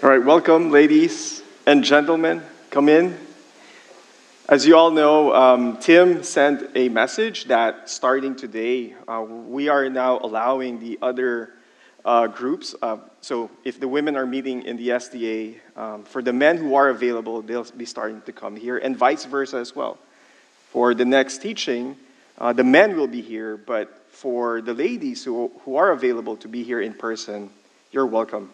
All right, welcome, ladies and gentlemen. Come in. As you all know, um, Tim sent a message that starting today, uh, we are now allowing the other uh, groups. Uh, so, if the women are meeting in the SDA, um, for the men who are available, they'll be starting to come here, and vice versa as well. For the next teaching, uh, the men will be here, but for the ladies who, who are available to be here in person, you're welcome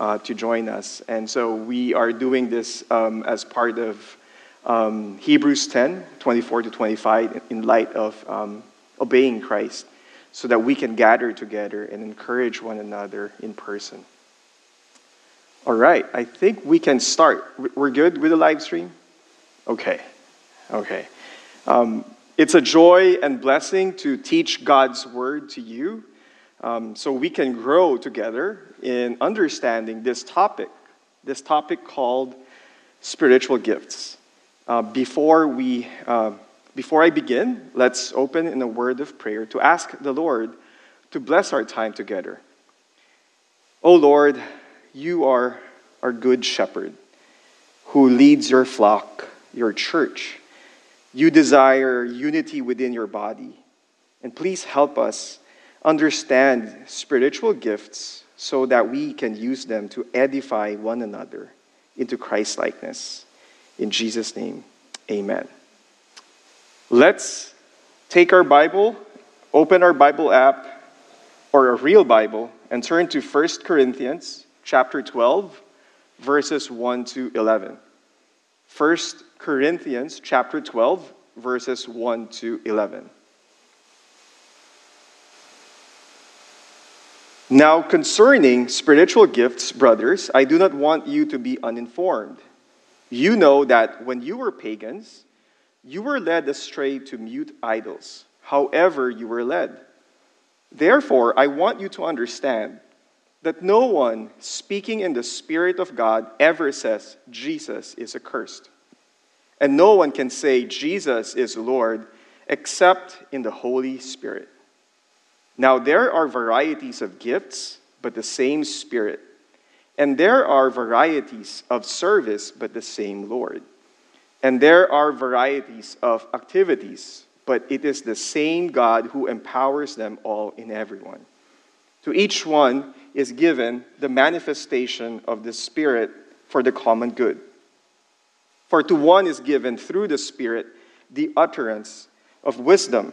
uh, to join us. And so we are doing this um, as part of um, Hebrews 10 24 to 25 in light of um, obeying Christ so that we can gather together and encourage one another in person. All right, I think we can start. We're good with the live stream? Okay, okay. Um, it's a joy and blessing to teach God's word to you um, so we can grow together in understanding this topic, this topic called spiritual gifts. Uh, before, we, uh, before I begin, let's open in a word of prayer to ask the Lord to bless our time together. Oh Lord, you are our good shepherd who leads your flock, your church. You desire unity within your body. And please help us understand spiritual gifts so that we can use them to edify one another into Christ likeness. In Jesus' name, amen. Let's take our Bible, open our Bible app or a real Bible, and turn to 1 Corinthians chapter 12, verses 1 to 11. 1 Corinthians chapter 12, verses 1 to 11. Now, concerning spiritual gifts, brothers, I do not want you to be uninformed. You know that when you were pagans, you were led astray to mute idols, however, you were led. Therefore, I want you to understand that no one speaking in the Spirit of God ever says Jesus is accursed. And no one can say Jesus is Lord except in the Holy Spirit. Now, there are varieties of gifts, but the same Spirit. And there are varieties of service, but the same Lord. And there are varieties of activities, but it is the same God who empowers them all in everyone. To each one is given the manifestation of the Spirit for the common good. For to one is given through the Spirit the utterance of wisdom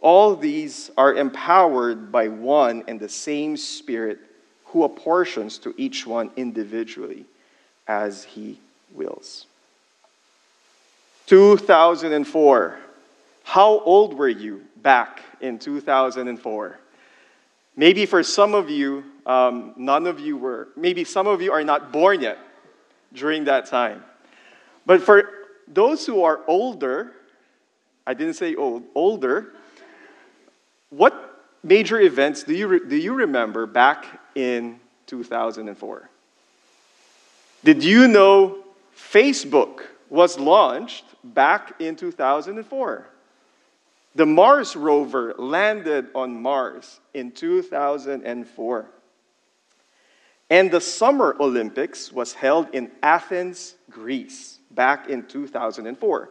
All these are empowered by one and the same Spirit who apportions to each one individually as he wills. 2004. How old were you back in 2004? Maybe for some of you, um, none of you were, maybe some of you are not born yet during that time. But for those who are older, I didn't say old, older, what major events do you, re- do you remember back in 2004? Did you know Facebook was launched back in 2004? The Mars rover landed on Mars in 2004. And the Summer Olympics was held in Athens, Greece, back in 2004.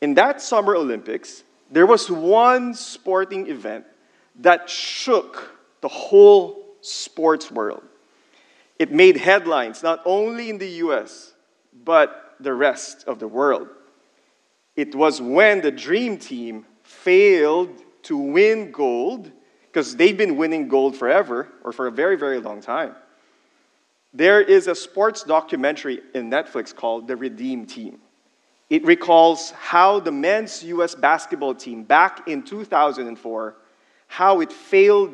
In that Summer Olympics, there was one sporting event that shook the whole sports world. It made headlines not only in the US, but the rest of the world. It was when the Dream Team failed to win gold, because they've been winning gold forever, or for a very, very long time. There is a sports documentary in Netflix called The Redeem Team. It recalls how the men's US basketball team back in 2004 how it failed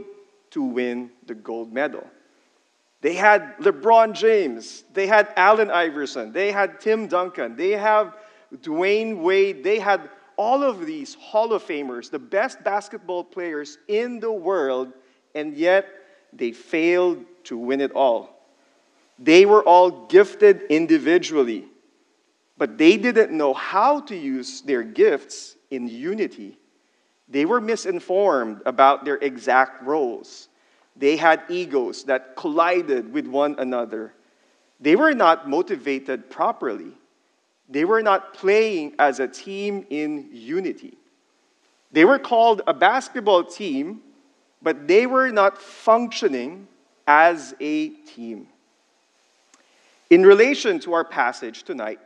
to win the gold medal. They had LeBron James. They had Allen Iverson. They had Tim Duncan. They have Dwyane Wade. They had all of these Hall of Famers, the best basketball players in the world, and yet they failed to win it all. They were all gifted individually, but they didn't know how to use their gifts in unity. They were misinformed about their exact roles. They had egos that collided with one another. They were not motivated properly. They were not playing as a team in unity. They were called a basketball team, but they were not functioning as a team. In relation to our passage tonight,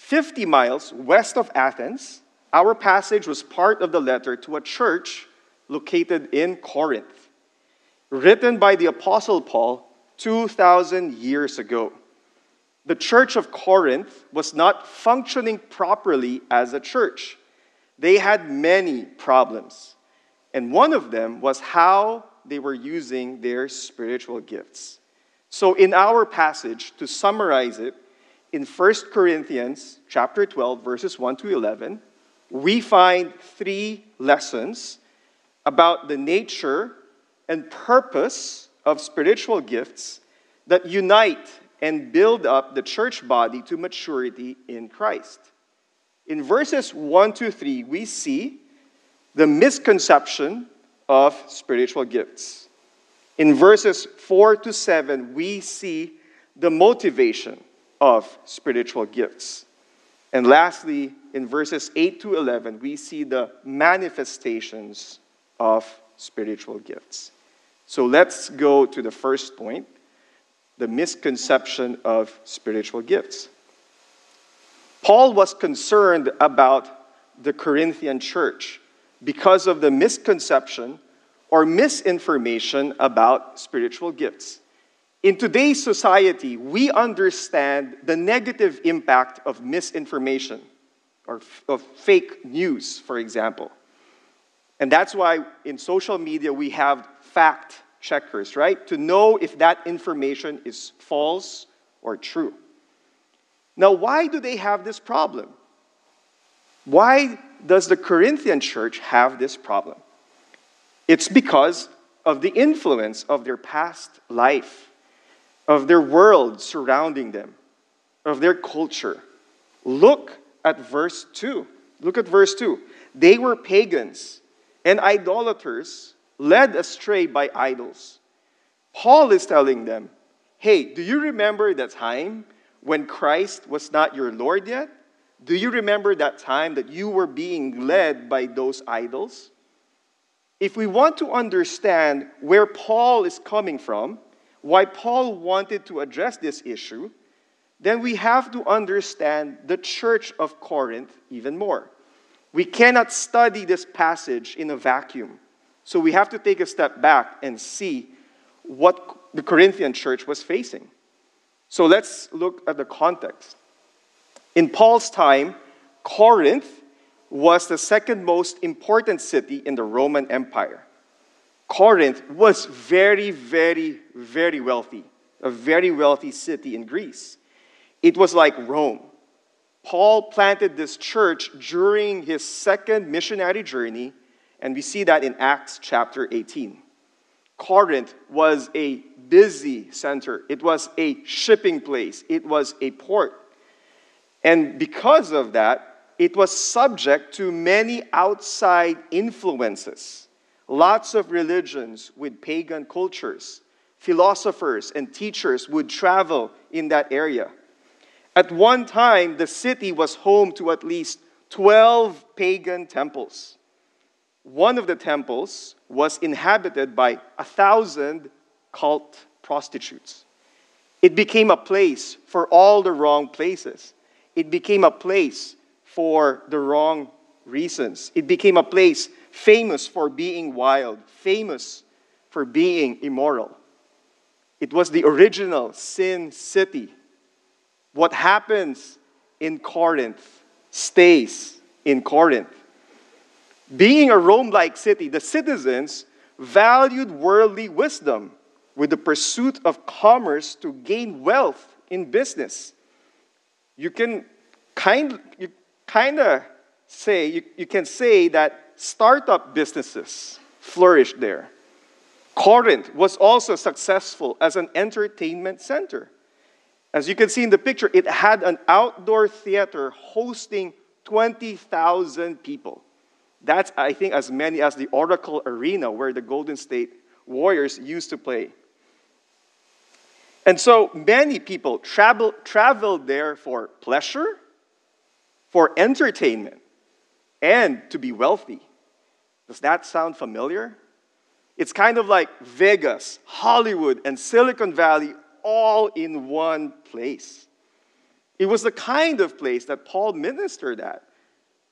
50 miles west of Athens, our passage was part of the letter to a church located in Corinth, written by the Apostle Paul 2,000 years ago. The church of Corinth was not functioning properly as a church. They had many problems, and one of them was how they were using their spiritual gifts. So in our passage to summarize it in 1 Corinthians chapter 12 verses 1 to 11, we find three lessons about the nature and purpose of spiritual gifts that unite and build up the church body to maturity in Christ. In verses 1 to 3, we see the misconception of spiritual gifts. In verses 4 to 7, we see the motivation of spiritual gifts. And lastly, in verses 8 to 11, we see the manifestations of spiritual gifts. So let's go to the first point the misconception of spiritual gifts. Paul was concerned about the Corinthian church because of the misconception or misinformation about spiritual gifts. In today's society, we understand the negative impact of misinformation or of fake news, for example. And that's why in social media we have fact checkers, right? To know if that information is false or true. Now, why do they have this problem? Why does the Corinthian church have this problem? It's because of the influence of their past life of their world surrounding them, of their culture. Look at verse 2. Look at verse 2. They were pagans and idolaters, led astray by idols. Paul is telling them, hey, do you remember that time when Christ was not your Lord yet? Do you remember that time that you were being led by those idols? If we want to understand where Paul is coming from, why Paul wanted to address this issue, then we have to understand the church of Corinth even more. We cannot study this passage in a vacuum. So we have to take a step back and see what the Corinthian church was facing. So let's look at the context. In Paul's time, Corinth was the second most important city in the Roman Empire. Corinth was very, very, very wealthy, a very wealthy city in Greece. It was like Rome. Paul planted this church during his second missionary journey, and we see that in Acts chapter 18. Corinth was a busy center, it was a shipping place, it was a port. And because of that, it was subject to many outside influences lots of religions with pagan cultures. Philosophers and teachers would travel in that area. At one time, the city was home to at least 12 pagan temples. One of the temples was inhabited by a thousand cult prostitutes. It became a place for all the wrong places. It became a place for the wrong reasons. It became a place famous for being wild, famous for being immoral. It was the original sin city. What happens in Corinth stays in Corinth. Being a Rome like city, the citizens valued worldly wisdom with the pursuit of commerce to gain wealth in business. You can kind, you kind of say, you, you can say that startup businesses flourished there. Corinth was also successful as an entertainment center. As you can see in the picture, it had an outdoor theater hosting 20,000 people. That's, I think, as many as the Oracle Arena where the Golden State Warriors used to play. And so many people travel, traveled there for pleasure, for entertainment, and to be wealthy. Does that sound familiar? It's kind of like Vegas, Hollywood, and Silicon Valley all in one place. It was the kind of place that Paul ministered at.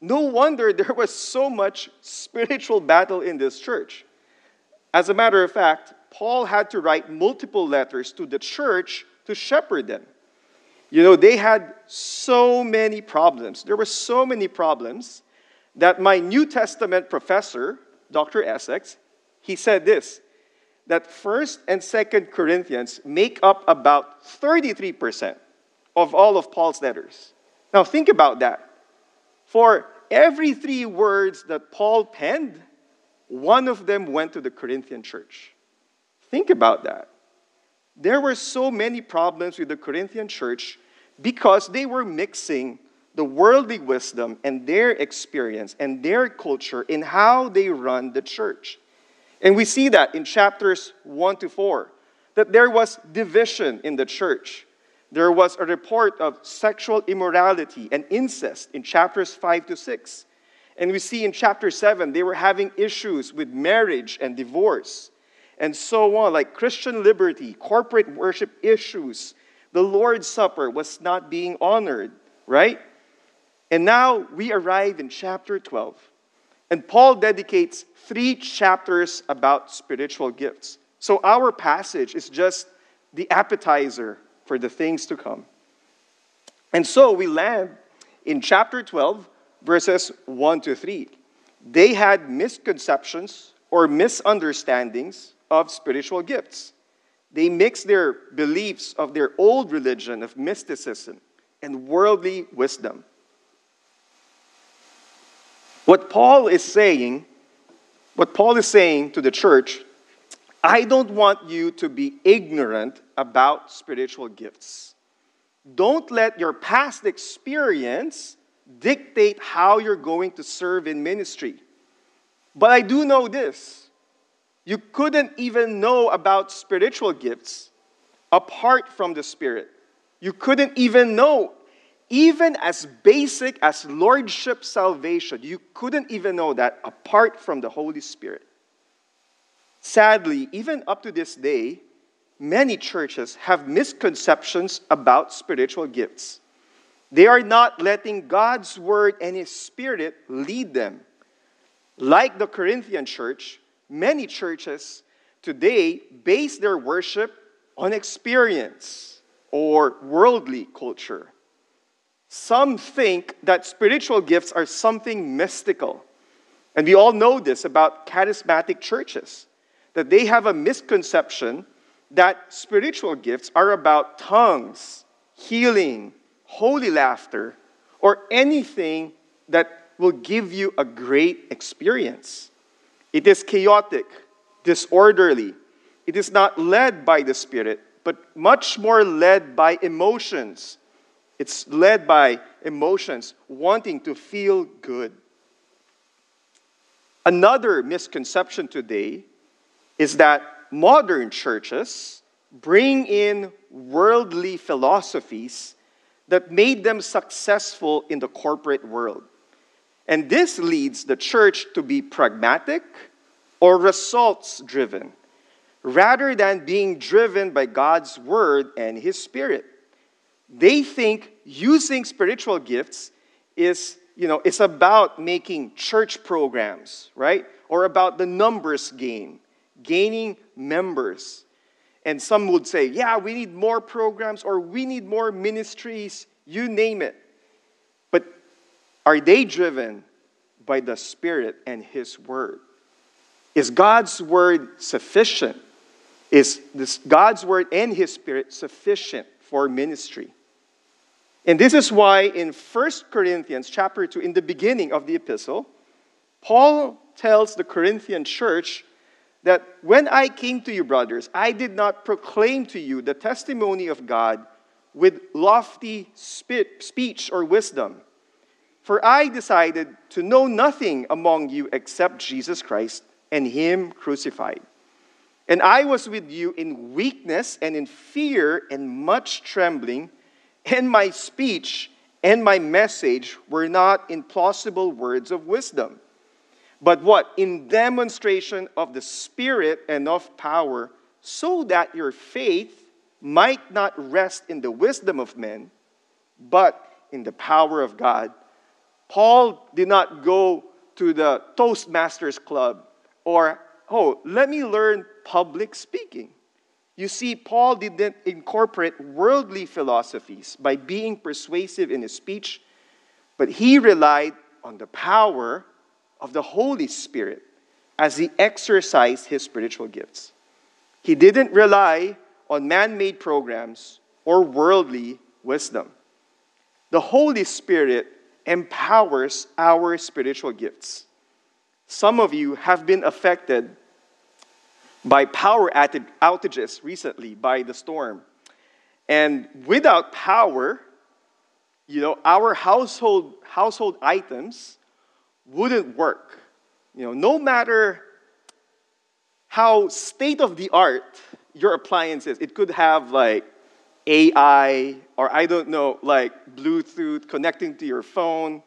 No wonder there was so much spiritual battle in this church. As a matter of fact, Paul had to write multiple letters to the church to shepherd them. You know, they had so many problems. There were so many problems that my New Testament professor, Dr. Essex, he said this that 1st and 2nd Corinthians make up about 33% of all of Paul's letters. Now think about that. For every three words that Paul penned, one of them went to the Corinthian church. Think about that. There were so many problems with the Corinthian church because they were mixing the worldly wisdom and their experience and their culture in how they run the church. And we see that in chapters 1 to 4, that there was division in the church. There was a report of sexual immorality and incest in chapters 5 to 6. And we see in chapter 7, they were having issues with marriage and divorce and so on, like Christian liberty, corporate worship issues. The Lord's Supper was not being honored, right? And now we arrive in chapter 12. And Paul dedicates three chapters about spiritual gifts. So our passage is just the appetizer for the things to come. And so we land in chapter 12, verses 1 to 3. They had misconceptions or misunderstandings of spiritual gifts. They mix their beliefs of their old religion of mysticism and worldly wisdom. What Paul is saying, what Paul is saying to the church, I don't want you to be ignorant about spiritual gifts. Don't let your past experience dictate how you're going to serve in ministry. But I do know this you couldn't even know about spiritual gifts apart from the Spirit. You couldn't even know, even as basic as Lordship salvation, you couldn't even know that apart from the Holy Spirit. Sadly, even up to this day, many churches have misconceptions about spiritual gifts. They are not letting God's Word and His Spirit lead them. Like the Corinthian church, many churches today base their worship on experience or worldly culture. Some think that spiritual gifts are something mystical. And we all know this about charismatic churches, that they have a misconception that spiritual gifts are about tongues, healing, holy laughter, or anything that will give you a great experience. It is chaotic, disorderly. It is not led by the Spirit, but much more led by emotions. It's led by emotions, wanting to feel good. Another misconception today is that modern churches bring in worldly philosophies that made them successful in the corporate world. And this leads the church to be pragmatic or results driven rather than being driven by God's word and his spirit. They think using spiritual gifts is, you know, it's about making church programs, right? Or about the numbers game, gaining members. And some would say, yeah, we need more programs or we need more ministries, you name it. But are they driven by the Spirit and His Word? Is God's Word sufficient? is this God's word and his spirit sufficient for ministry. And this is why in 1 Corinthians chapter 2 in the beginning of the epistle Paul tells the Corinthian church that when I came to you brothers I did not proclaim to you the testimony of God with lofty speech or wisdom. For I decided to know nothing among you except Jesus Christ and him crucified. And I was with you in weakness and in fear and much trembling, and my speech and my message were not in plausible words of wisdom, but what? In demonstration of the Spirit and of power, so that your faith might not rest in the wisdom of men, but in the power of God. Paul did not go to the Toastmasters Club or oh, let me learn public speaking. You see, Paul didn't incorporate worldly philosophies by being persuasive in his speech, but he relied on the power of the Holy Spirit as he exercised his spiritual gifts. He didn't rely on man made programs or worldly wisdom. The Holy Spirit empowers our spiritual gifts. Some of you have been affected by power outages recently by the storm. And without power, you know, our household, household items wouldn't work. You know, no matter how state of the art your appliance is, it could have like AI or I don't know, like Bluetooth connecting to your phone.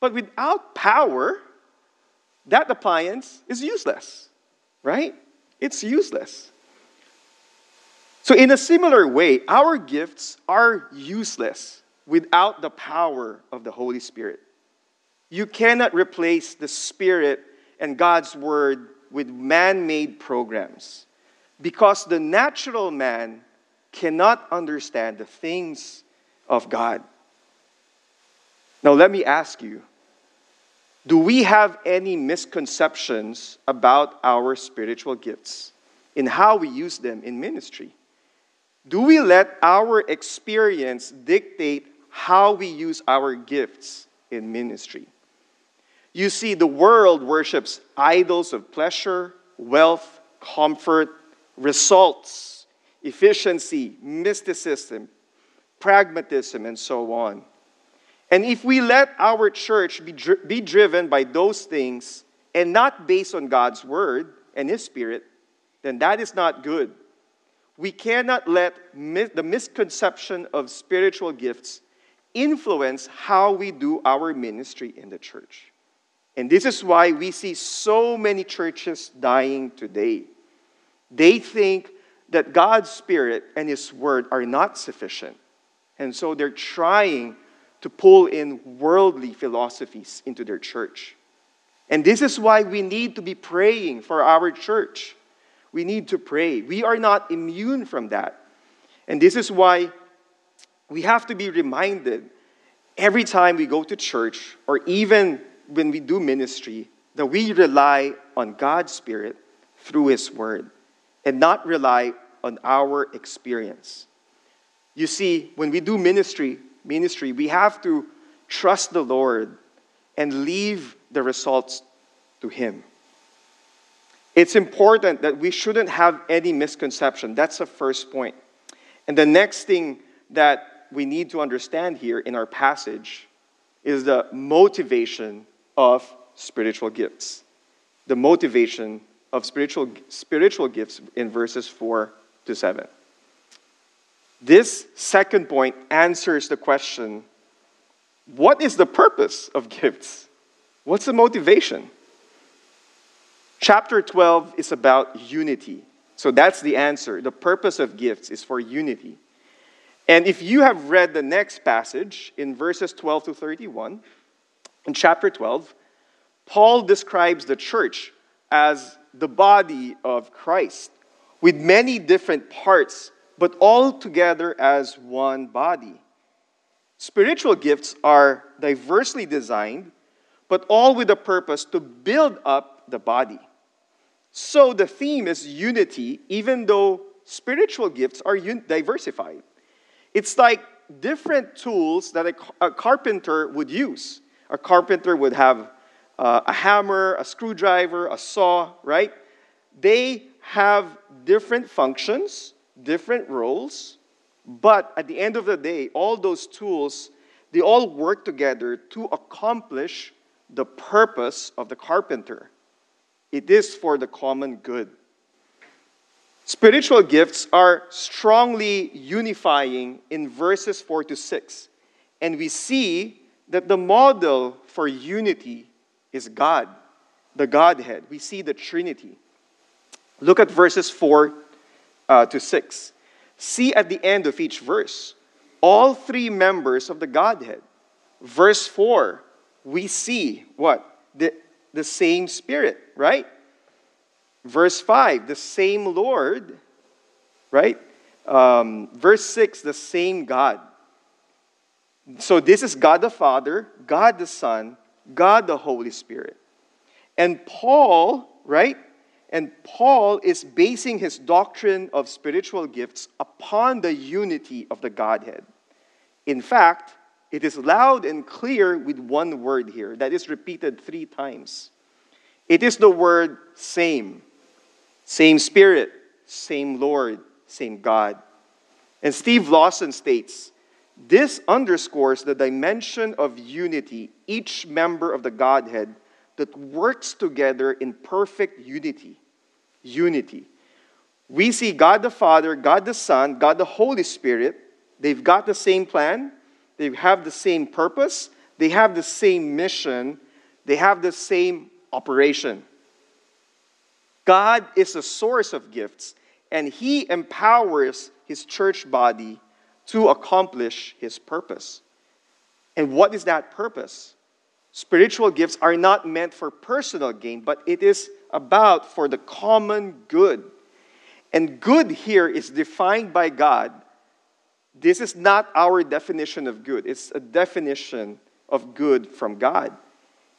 But without power, that appliance is useless right? It's useless. So, in a similar way, our gifts are useless without the power of the Holy Spirit. You cannot replace the Spirit and God's Word with man made programs because the natural man cannot understand the things of God. Now, let me ask you do we have any misconceptions about our spiritual gifts in how we use them in ministry? Do we let our experience dictate how we use our gifts in ministry? You see, the world worships idols of pleasure, wealth, comfort, results, efficiency, mysticism, pragmatism, and so on. And if we let our church be, dri- be driven by those things and not based on God's word and His Spirit, then that is not good. We cannot let mi- the misconception of spiritual gifts influence how we do our ministry in the church. And this is why we see so many churches dying today. They think that God's Spirit and His Word are not sufficient. And so they're trying to pull in worldly philosophies into their church. And this is why we need to be praying for our church. We need to pray. We are not immune from that. And this is why we have to be reminded every time we go to church or even when we do ministry that we rely on God's Spirit through His Word and not rely on our experience. You see, when we do ministry, ministry, we have to trust the Lord and leave the results to Him. It's important that we shouldn't have any misconception. That's the first point. And the next thing that we need to understand here in our passage is the motivation of spiritual gifts. The motivation of spiritual, spiritual gifts in verses 4 to 7. This second point answers the question what is the purpose of gifts? What's the motivation? Chapter 12 is about unity. So that's the answer. The purpose of gifts is for unity. And if you have read the next passage in verses 12 to 31, in chapter 12, Paul describes the church as the body of Christ with many different parts but all together as one body. Spiritual gifts are diversely designed, but all with a purpose to build up the body. So the theme is unity, even though spiritual gifts are un- diversified. It's like different tools that a, a, carpenter would use. A carpenter would have uh, a hammer, a screwdriver, a saw, right? They have different functions, different roles, but at the end of the day, all those tools, they all work together to accomplish the purpose of the carpenter. It is for the common good. Spiritual gifts are strongly unifying in verses 4 to 6. And we see that the model for unity is God, the Godhead. We see the Trinity. Look at verses 4 uh, to 6. See at the end of each verse all three members of the Godhead. Verse 4, we see what? The, the same Spirit, right? Verse 5, the same Lord, right? Um, verse 6, the same God. So this is God the Father, God the Son, God the Holy Spirit. And Paul, right? And Paul is basing his doctrine of spiritual gifts upon the unity of the Godhead. In fact, it is loud and clear with one word here that is repeated three times. It is the word same. Same Spirit, same Lord, same God. And Steve Lawson states this underscores the dimension of unity, each member of the Godhead that works together in perfect unity. Unity. We see God the Father, God the Son, God the Holy Spirit. They've got the same plan, they have the same purpose, they have the same mission, they have the same operation. God is the source of gifts, and He empowers His church body to accomplish His purpose. And what is that purpose? Spiritual gifts are not meant for personal gain, but it is about for the common good. And good here is defined by God. This is not our definition of good, it's a definition of good from God.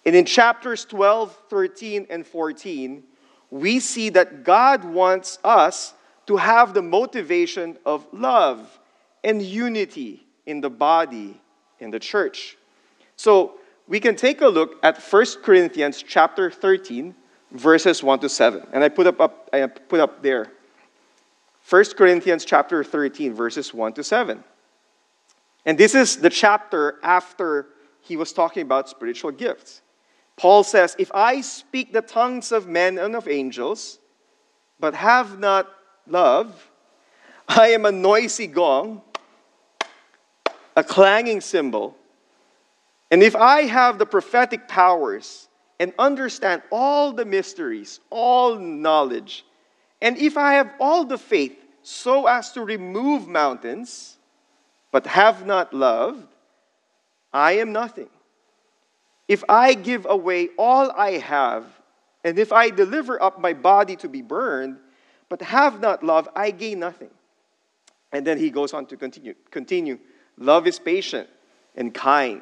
And in chapters 12, 13, and 14, we see that God wants us to have the motivation of love and unity in the body, in the church. So we can take a look at 1 Corinthians chapter 13, verses 1 to 7. And I put up, up, I put up there. 1 Corinthians chapter 13, verses 1 to 7. And this is the chapter after he was talking about spiritual gifts. Paul says, If I speak the tongues of men and of angels, but have not love, I am a noisy gong, a clanging cymbal. And if I have the prophetic powers and understand all the mysteries, all knowledge, and if I have all the faith so as to remove mountains, but have not love, I am nothing. If I give away all I have, and if I deliver up my body to be burned, but have not love, I gain nothing. And then he goes on to continue. Continue. Love is patient and kind.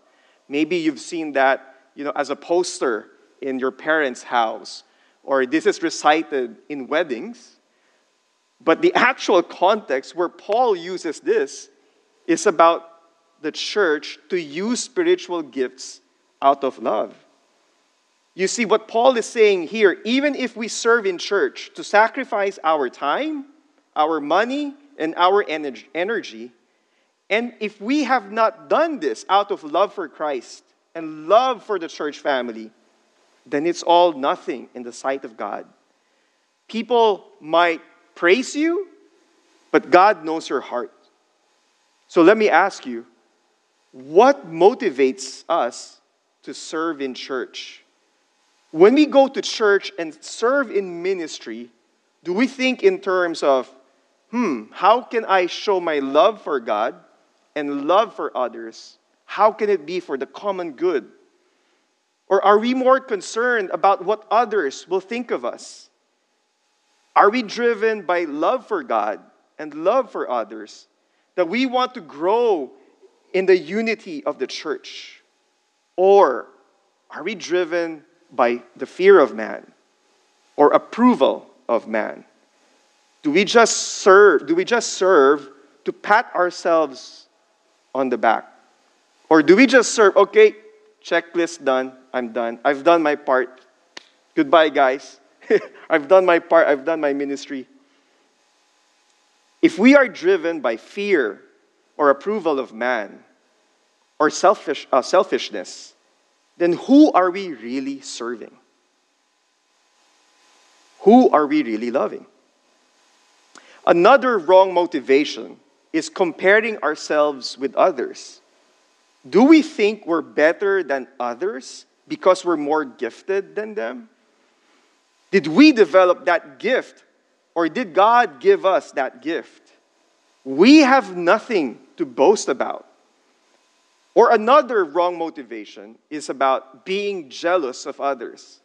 Maybe you've seen that, you know, as a poster in your parents' house, or this is recited in weddings. But the actual context where Paul uses this is about the church to use spiritual gifts out of love. You see, what Paul is saying here, even if we serve in church to sacrifice our time, our money, and our energy, and if we have not done this out of love for Christ and love for the church family, then it's all nothing in the sight of God. People might praise you, but God knows your heart. So let me ask you what motivates us to serve in church? When we go to church and serve in ministry, do we think in terms of, hmm, how can I show my love for God and love for others? How can it be for the common good? Or are we more concerned about what others will think of us? Are we driven by love for God and love for others that we want to grow in the unity of the church? Or are we driven by the fear of man or approval of man? Do we just serve, do we just serve to pat ourselves on the back? Or do we just serve, okay, checklist done, I'm done. I've done my part. Goodbye, guys. I've done my part, I've done my ministry. If we are driven by fear or approval of man or selfish, uh, selfishness, then who are we really serving? Who are we really loving? Another wrong motivation is comparing ourselves with others. Do we think we're better than others because we're more gifted than them? Did we develop that gift or did God give us that gift? We have nothing to boast about. Or another wrong motivation is about being jealous of others.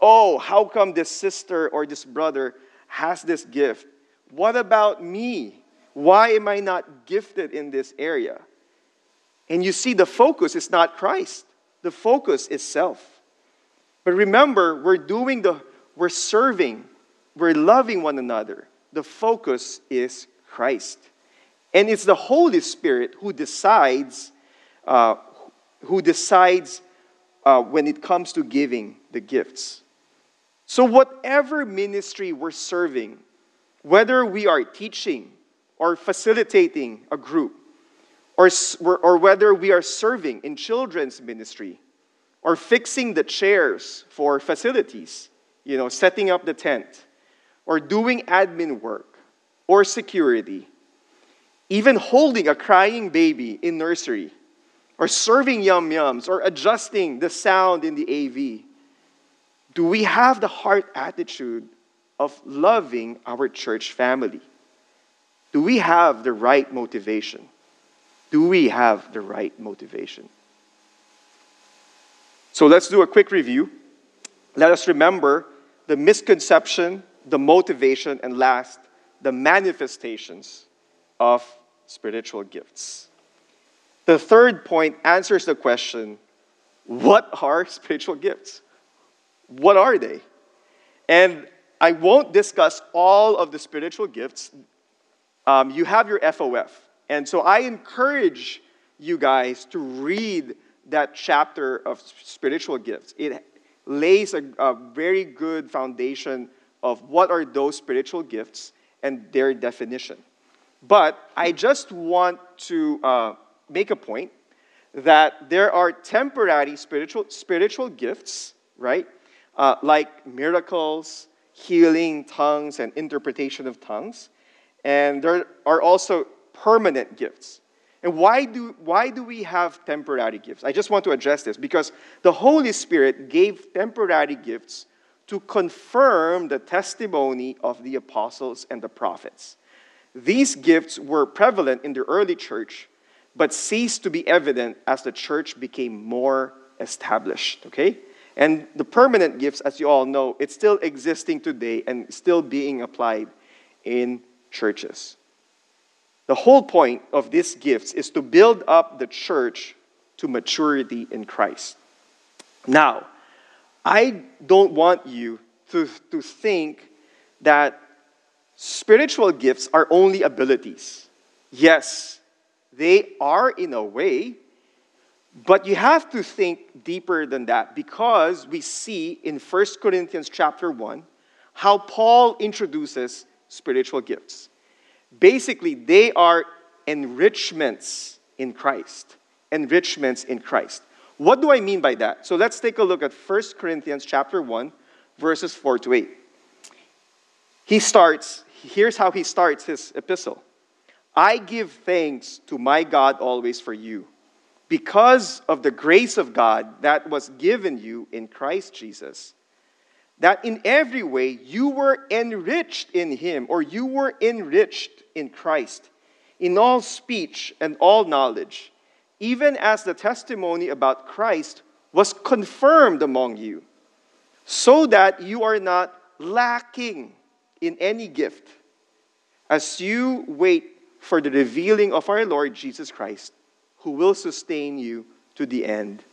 Oh, how come this sister or this brother has this gift? What about me? Why am I not gifted in this area? And you see, the focus is not Christ, the focus is self. But remember, we're doing the, we're serving, we're loving one another. The focus is Christ. And it's the Holy Spirit who decides, uh, who decides uh, when it comes to giving the gifts. So, whatever ministry we're serving, whether we are teaching or facilitating a group, or, or whether we are serving in children's ministry, or fixing the chairs for facilities, you know, setting up the tent, or doing admin work, or security, even holding a crying baby in nursery, or serving yum yums, or adjusting the sound in the AV, do we have the heart attitude of loving our church family? Do we have the right motivation? Do we have the right motivation? So let's do a quick review. Let us remember the misconception, the motivation, and last, the manifestations of spiritual gifts. The third point answers the question what are spiritual gifts? What are they? And I won't discuss all of the spiritual gifts. Um, you have your FOF. And so I encourage you guys to read that chapter of spiritual gifts. It lays a, a very good foundation of what are those spiritual gifts and their definition. But I just want to uh, make a point that there are temporary spiritual, spiritual gifts, right? Uh, like miracles, healing, tongues, and interpretation of tongues. And there are also permanent gifts. And why do, why do we have temporary gifts? I just want to address this because the Holy Spirit gave temporary gifts to confirm the testimony of the apostles and the prophets. These gifts were prevalent in the early church, but ceased to be evident as the church became more established. Okay? And the permanent gifts, as you all know, it's still existing today and still being applied in churches. The whole point of these gifts is to build up the church to maturity in Christ. Now, I don't want you to, to think that spiritual gifts are only abilities. Yes, they are in a way, but you have to think deeper than that because we see in 1 Corinthians chapter 1 how Paul introduces spiritual gifts. Basically, they are enrichments in Christ. Enrichments in Christ. What do I mean by that? So let's take a look at 1 Corinthians chapter 1, verses 4 to 8. He starts, here's how he starts his epistle. I give thanks to my God always for you, because of the grace of God that was given you in Christ Jesus, that in every way you were enriched in him, or you were enriched in Christ, in all speech and all knowledge, even as the testimony about Christ was confirmed among you, so that you are not lacking in any gift as you wait for the revealing of our Lord Jesus Christ, who will sustain you to the end,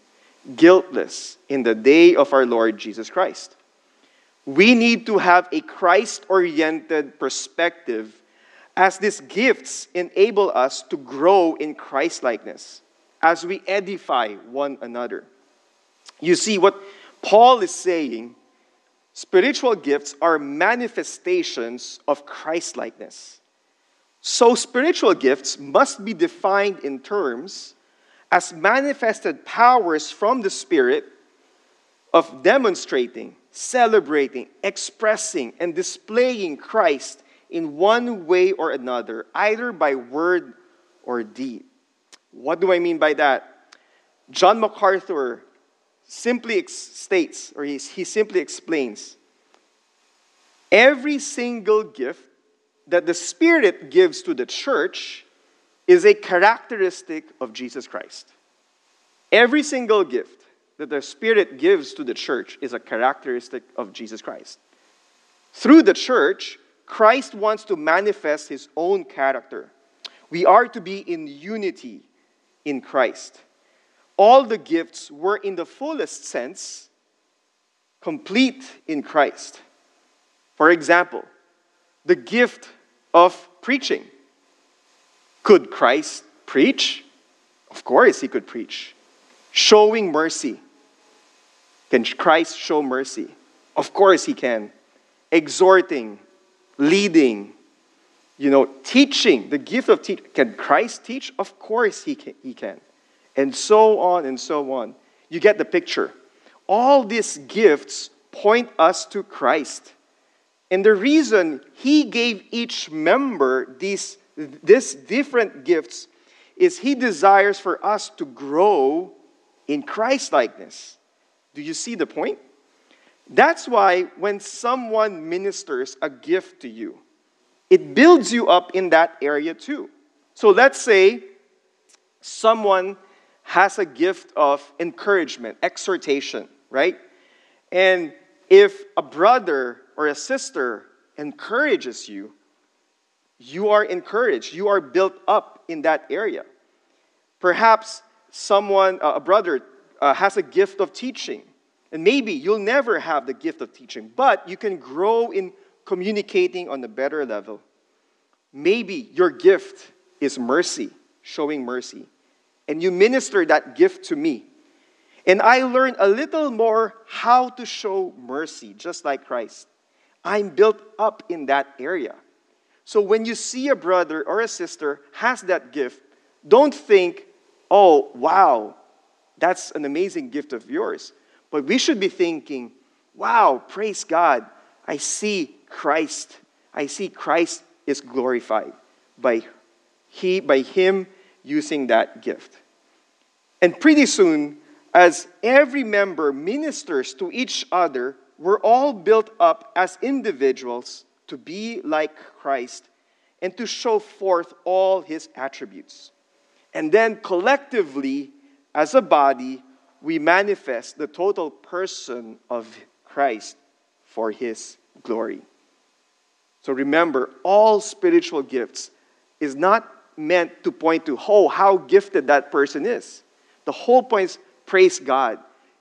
guiltless in the day of our Lord Jesus Christ. We need to have a Christ oriented perspective as these gifts enable us to grow in Christ likeness as we edify one another. You see, what Paul is saying spiritual gifts are manifestations of Christ likeness. So, spiritual gifts must be defined in terms as manifested powers from the Spirit of demonstrating celebrating, expressing, and displaying Christ in one way or another, either by word or deed. What do I mean by that? John MacArthur simply states, or he, he simply explains, every single gift that the Spirit gives to the church is a characteristic of Jesus Christ. Every single gift that the Spirit gives to the church is a characteristic of Jesus Christ. Through the church, Christ wants to manifest his own character. We are to be in unity in Christ. All the gifts were, in the fullest sense, complete in Christ. For example, the gift of preaching. Could Christ preach? Of course, he could preach. Showing mercy. Can Christ show mercy? Of course he can. Exhorting, leading, you know, teaching, the gift of teaching. Can Christ teach? Of course he can, he can. And so on and so on. You get the picture. All these gifts point us to Christ. And the reason he gave each member these, these different gifts is he desires for us to grow in Christ likeness. Do you see the point? That's why when someone ministers a gift to you, it builds you up in that area too. So let's say someone has a gift of encouragement, exhortation, right? And if a brother or a sister encourages you, you are encouraged. You are built up in that area. Perhaps someone, a brother, uh, has a gift of teaching. And maybe you'll never have the gift of teaching, but you can grow in communicating on a better level. Maybe your gift is mercy, showing mercy. And you minister that gift to me. And I learn a little more how to show mercy, just like Christ. I'm built up in that area. So when you see a brother or a sister has that gift, don't think, oh, wow, that's an amazing gift of yours. But we should be thinking, wow, praise God. I see Christ. I see Christ is glorified by he by him using that gift. And pretty soon, as every member ministers to each other, we're all built up as individuals to be like Christ and to show forth all his attributes. And then collectively, as a body, we manifest the total person of Christ for his glory. So remember, all spiritual gifts is not meant to point to, oh, how gifted that person is. The whole point is praise God.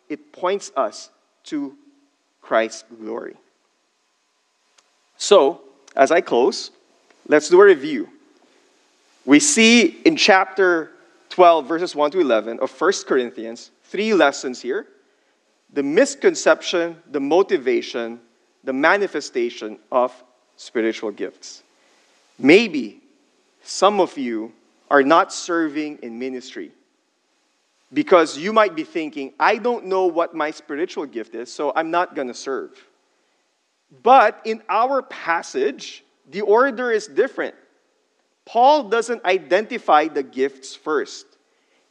It points us to Christ's glory. So, as I close, let's do a review. We see in chapter 12, verses 1 to 11 of 1 Corinthians, three lessons here the misconception, the motivation, the manifestation of spiritual gifts. Maybe some of you are not serving in ministry because you might be thinking, I don't know what my spiritual gift is, so I'm not going to serve. But in our passage, the order is different. Paul doesn't identify the gifts first,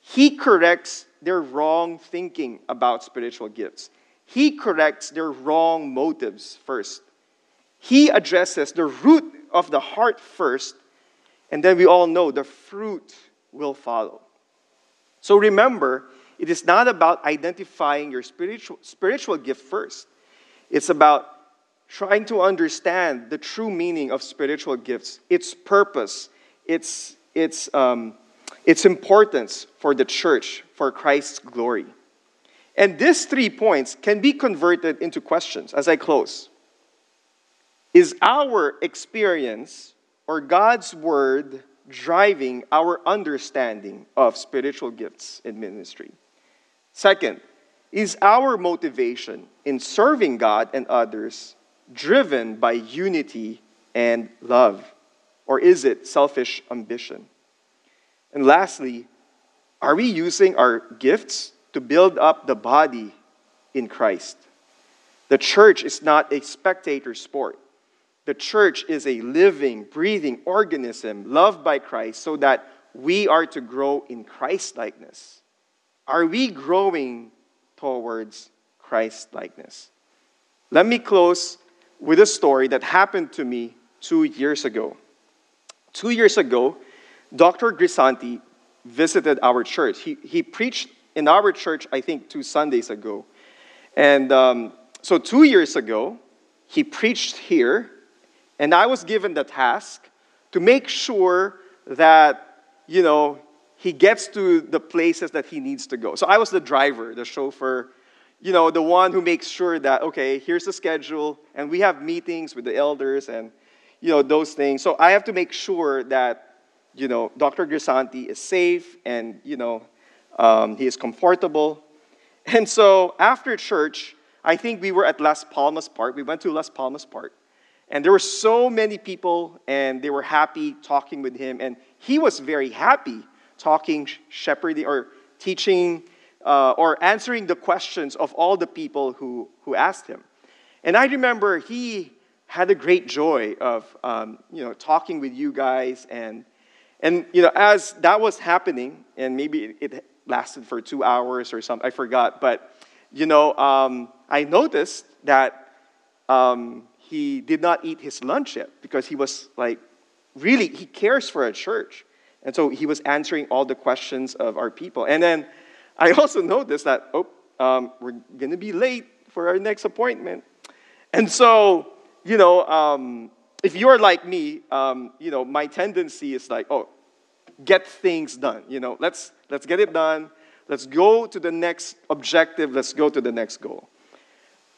he corrects their wrong thinking about spiritual gifts. He corrects their wrong motives first. He addresses the root of the heart first, and then we all know the fruit will follow. So remember, it is not about identifying your spiritual, spiritual gift first. It's about trying to understand the true meaning of spiritual gifts, its purpose, its, its, um, its importance for the church, for Christ's glory. And these three points can be converted into questions as I close. Is our experience or God's word driving our understanding of spiritual gifts in ministry? Second, is our motivation in serving God and others driven by unity and love? Or is it selfish ambition? And lastly, are we using our gifts to build up the body in Christ? The church is not a spectator sport. The church is a living, breathing organism loved by Christ so that we are to grow in Christ likeness. Are we growing towards Christ likeness? Let me close with a story that happened to me two years ago. Two years ago, Dr. Grisanti visited our church. He, he preached in our church, I think, two Sundays ago. And um, so, two years ago, he preached here and I was given the task to make sure that, you know, he gets to the places that he needs to go. So I was the driver, the chauffeur, you know, the one who makes sure that, okay, here's the schedule, and we have meetings with the elders and, you know, those things. So I have to make sure that, you know, Dr. Grisanti is safe and, you know, um, he is comfortable. And so after church, I think we were at Las Palmas Park. We went to Las Palmas Park. And there were so many people, and they were happy talking with him. And he was very happy talking, shepherding, or teaching, uh, or answering the questions of all the people who, who asked him. And I remember he had a great joy of um, you know, talking with you guys. And, and you know, as that was happening, and maybe it lasted for two hours or something, I forgot. But, you know, um, I noticed that um, he did not eat his lunch yet because he was like, really, he cares for a church. And so he was answering all the questions of our people. And then I also noticed that, oh, um, we're going to be late for our next appointment. And so, you know, um, if you're like me, um, you know, my tendency is like, oh, get things done. You know, let's, let's get it done. Let's go to the next objective. Let's go to the next goal.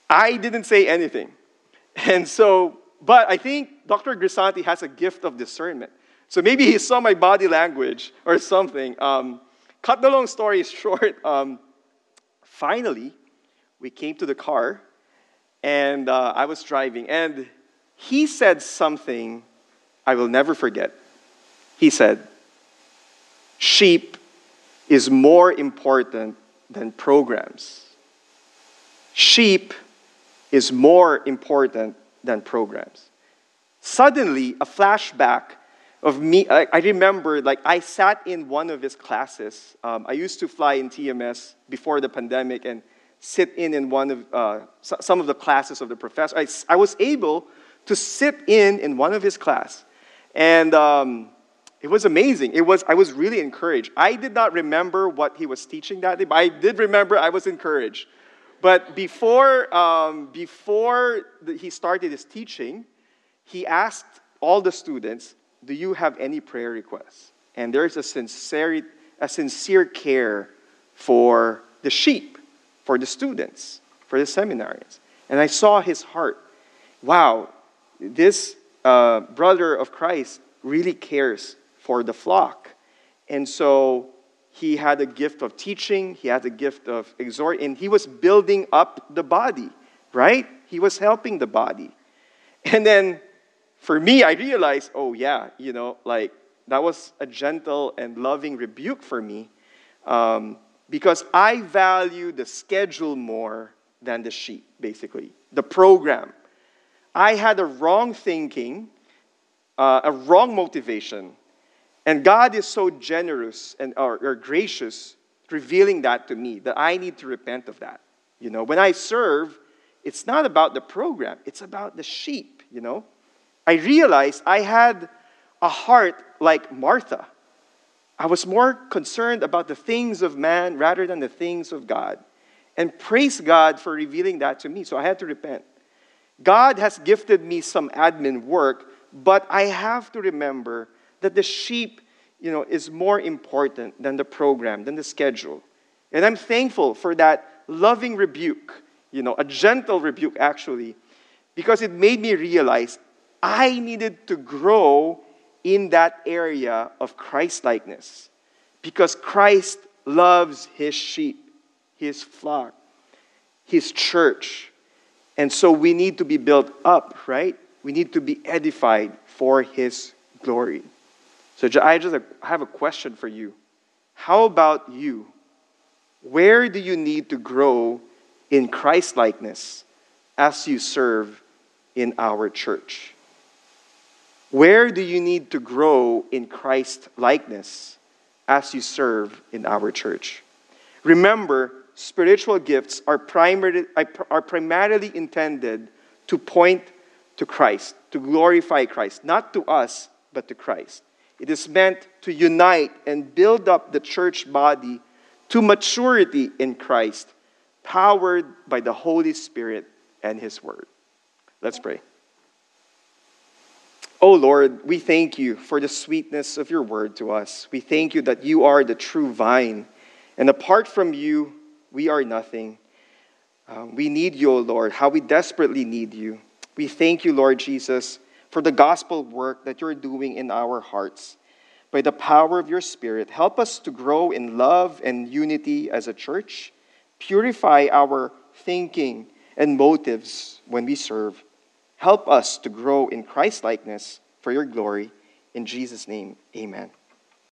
I didn't say anything. And so, but I think Dr. Grisanti has a gift of discernment. So maybe he saw my body language or something. Um, cut the long story short, um, finally, we came to the car and uh, I was driving, and he said something I will never forget. He said, Sheep is more important than programs. Sheep is more important than programs. Suddenly, a flashback of me, I, I remember, like, I sat in one of his classes. Um, I used to fly in TMS before the pandemic and sit in in one of uh, some of the classes of the professor. I, I was able to sit in in one of his class, and um, it was amazing. It was I was really encouraged. I did not remember what he was teaching that day, but I did remember I was encouraged. But before, um, before the, he started his teaching, he asked all the students, Do you have any prayer requests? And there's a sincere, a sincere care for the sheep, for the students, for the seminarians. And I saw his heart. Wow, this uh, brother of Christ really cares for the flock. And so he had a gift of teaching, he had a gift of exhorting, and he was building up the body, right? He was helping the body. And then for me, I realized, oh, yeah, you know, like that was a gentle and loving rebuke for me um, because I value the schedule more than the sheep, basically, the program. I had a wrong thinking, uh, a wrong motivation and God is so generous and or, or gracious revealing that to me that I need to repent of that. You know, when I serve, it's not about the program, it's about the sheep, you know. I realized I had a heart like Martha. I was more concerned about the things of man rather than the things of God. And praise God for revealing that to me. So I had to repent. God has gifted me some admin work, but I have to remember that the sheep, you know, is more important than the program, than the schedule. And I'm thankful for that loving rebuke, you know, a gentle rebuke actually, because it made me realize I needed to grow in that area of Christ likeness because Christ loves his sheep, his flock, his church. And so we need to be built up, right? We need to be edified for his glory. So I just have a question for you. How about you? Where do you need to grow in Christ likeness as you serve in our church? Where do you need to grow in Christ likeness as you serve in our church? Remember, spiritual gifts are, primary, are primarily intended to point to Christ, to glorify Christ, not to us, but to Christ. It is meant to unite and build up the church body to maturity in Christ, powered by the Holy Spirit and His Word. Let's pray. Oh Lord, we thank you for the sweetness of your word to us. We thank you that you are the true vine, and apart from you, we are nothing. Uh, we need you, O Lord, how we desperately need you. We thank you, Lord Jesus, for the gospel work that you're doing in our hearts. By the power of your Spirit, help us to grow in love and unity as a church. Purify our thinking and motives when we serve Help us to grow in Christ likeness for your glory. In Jesus' name, amen.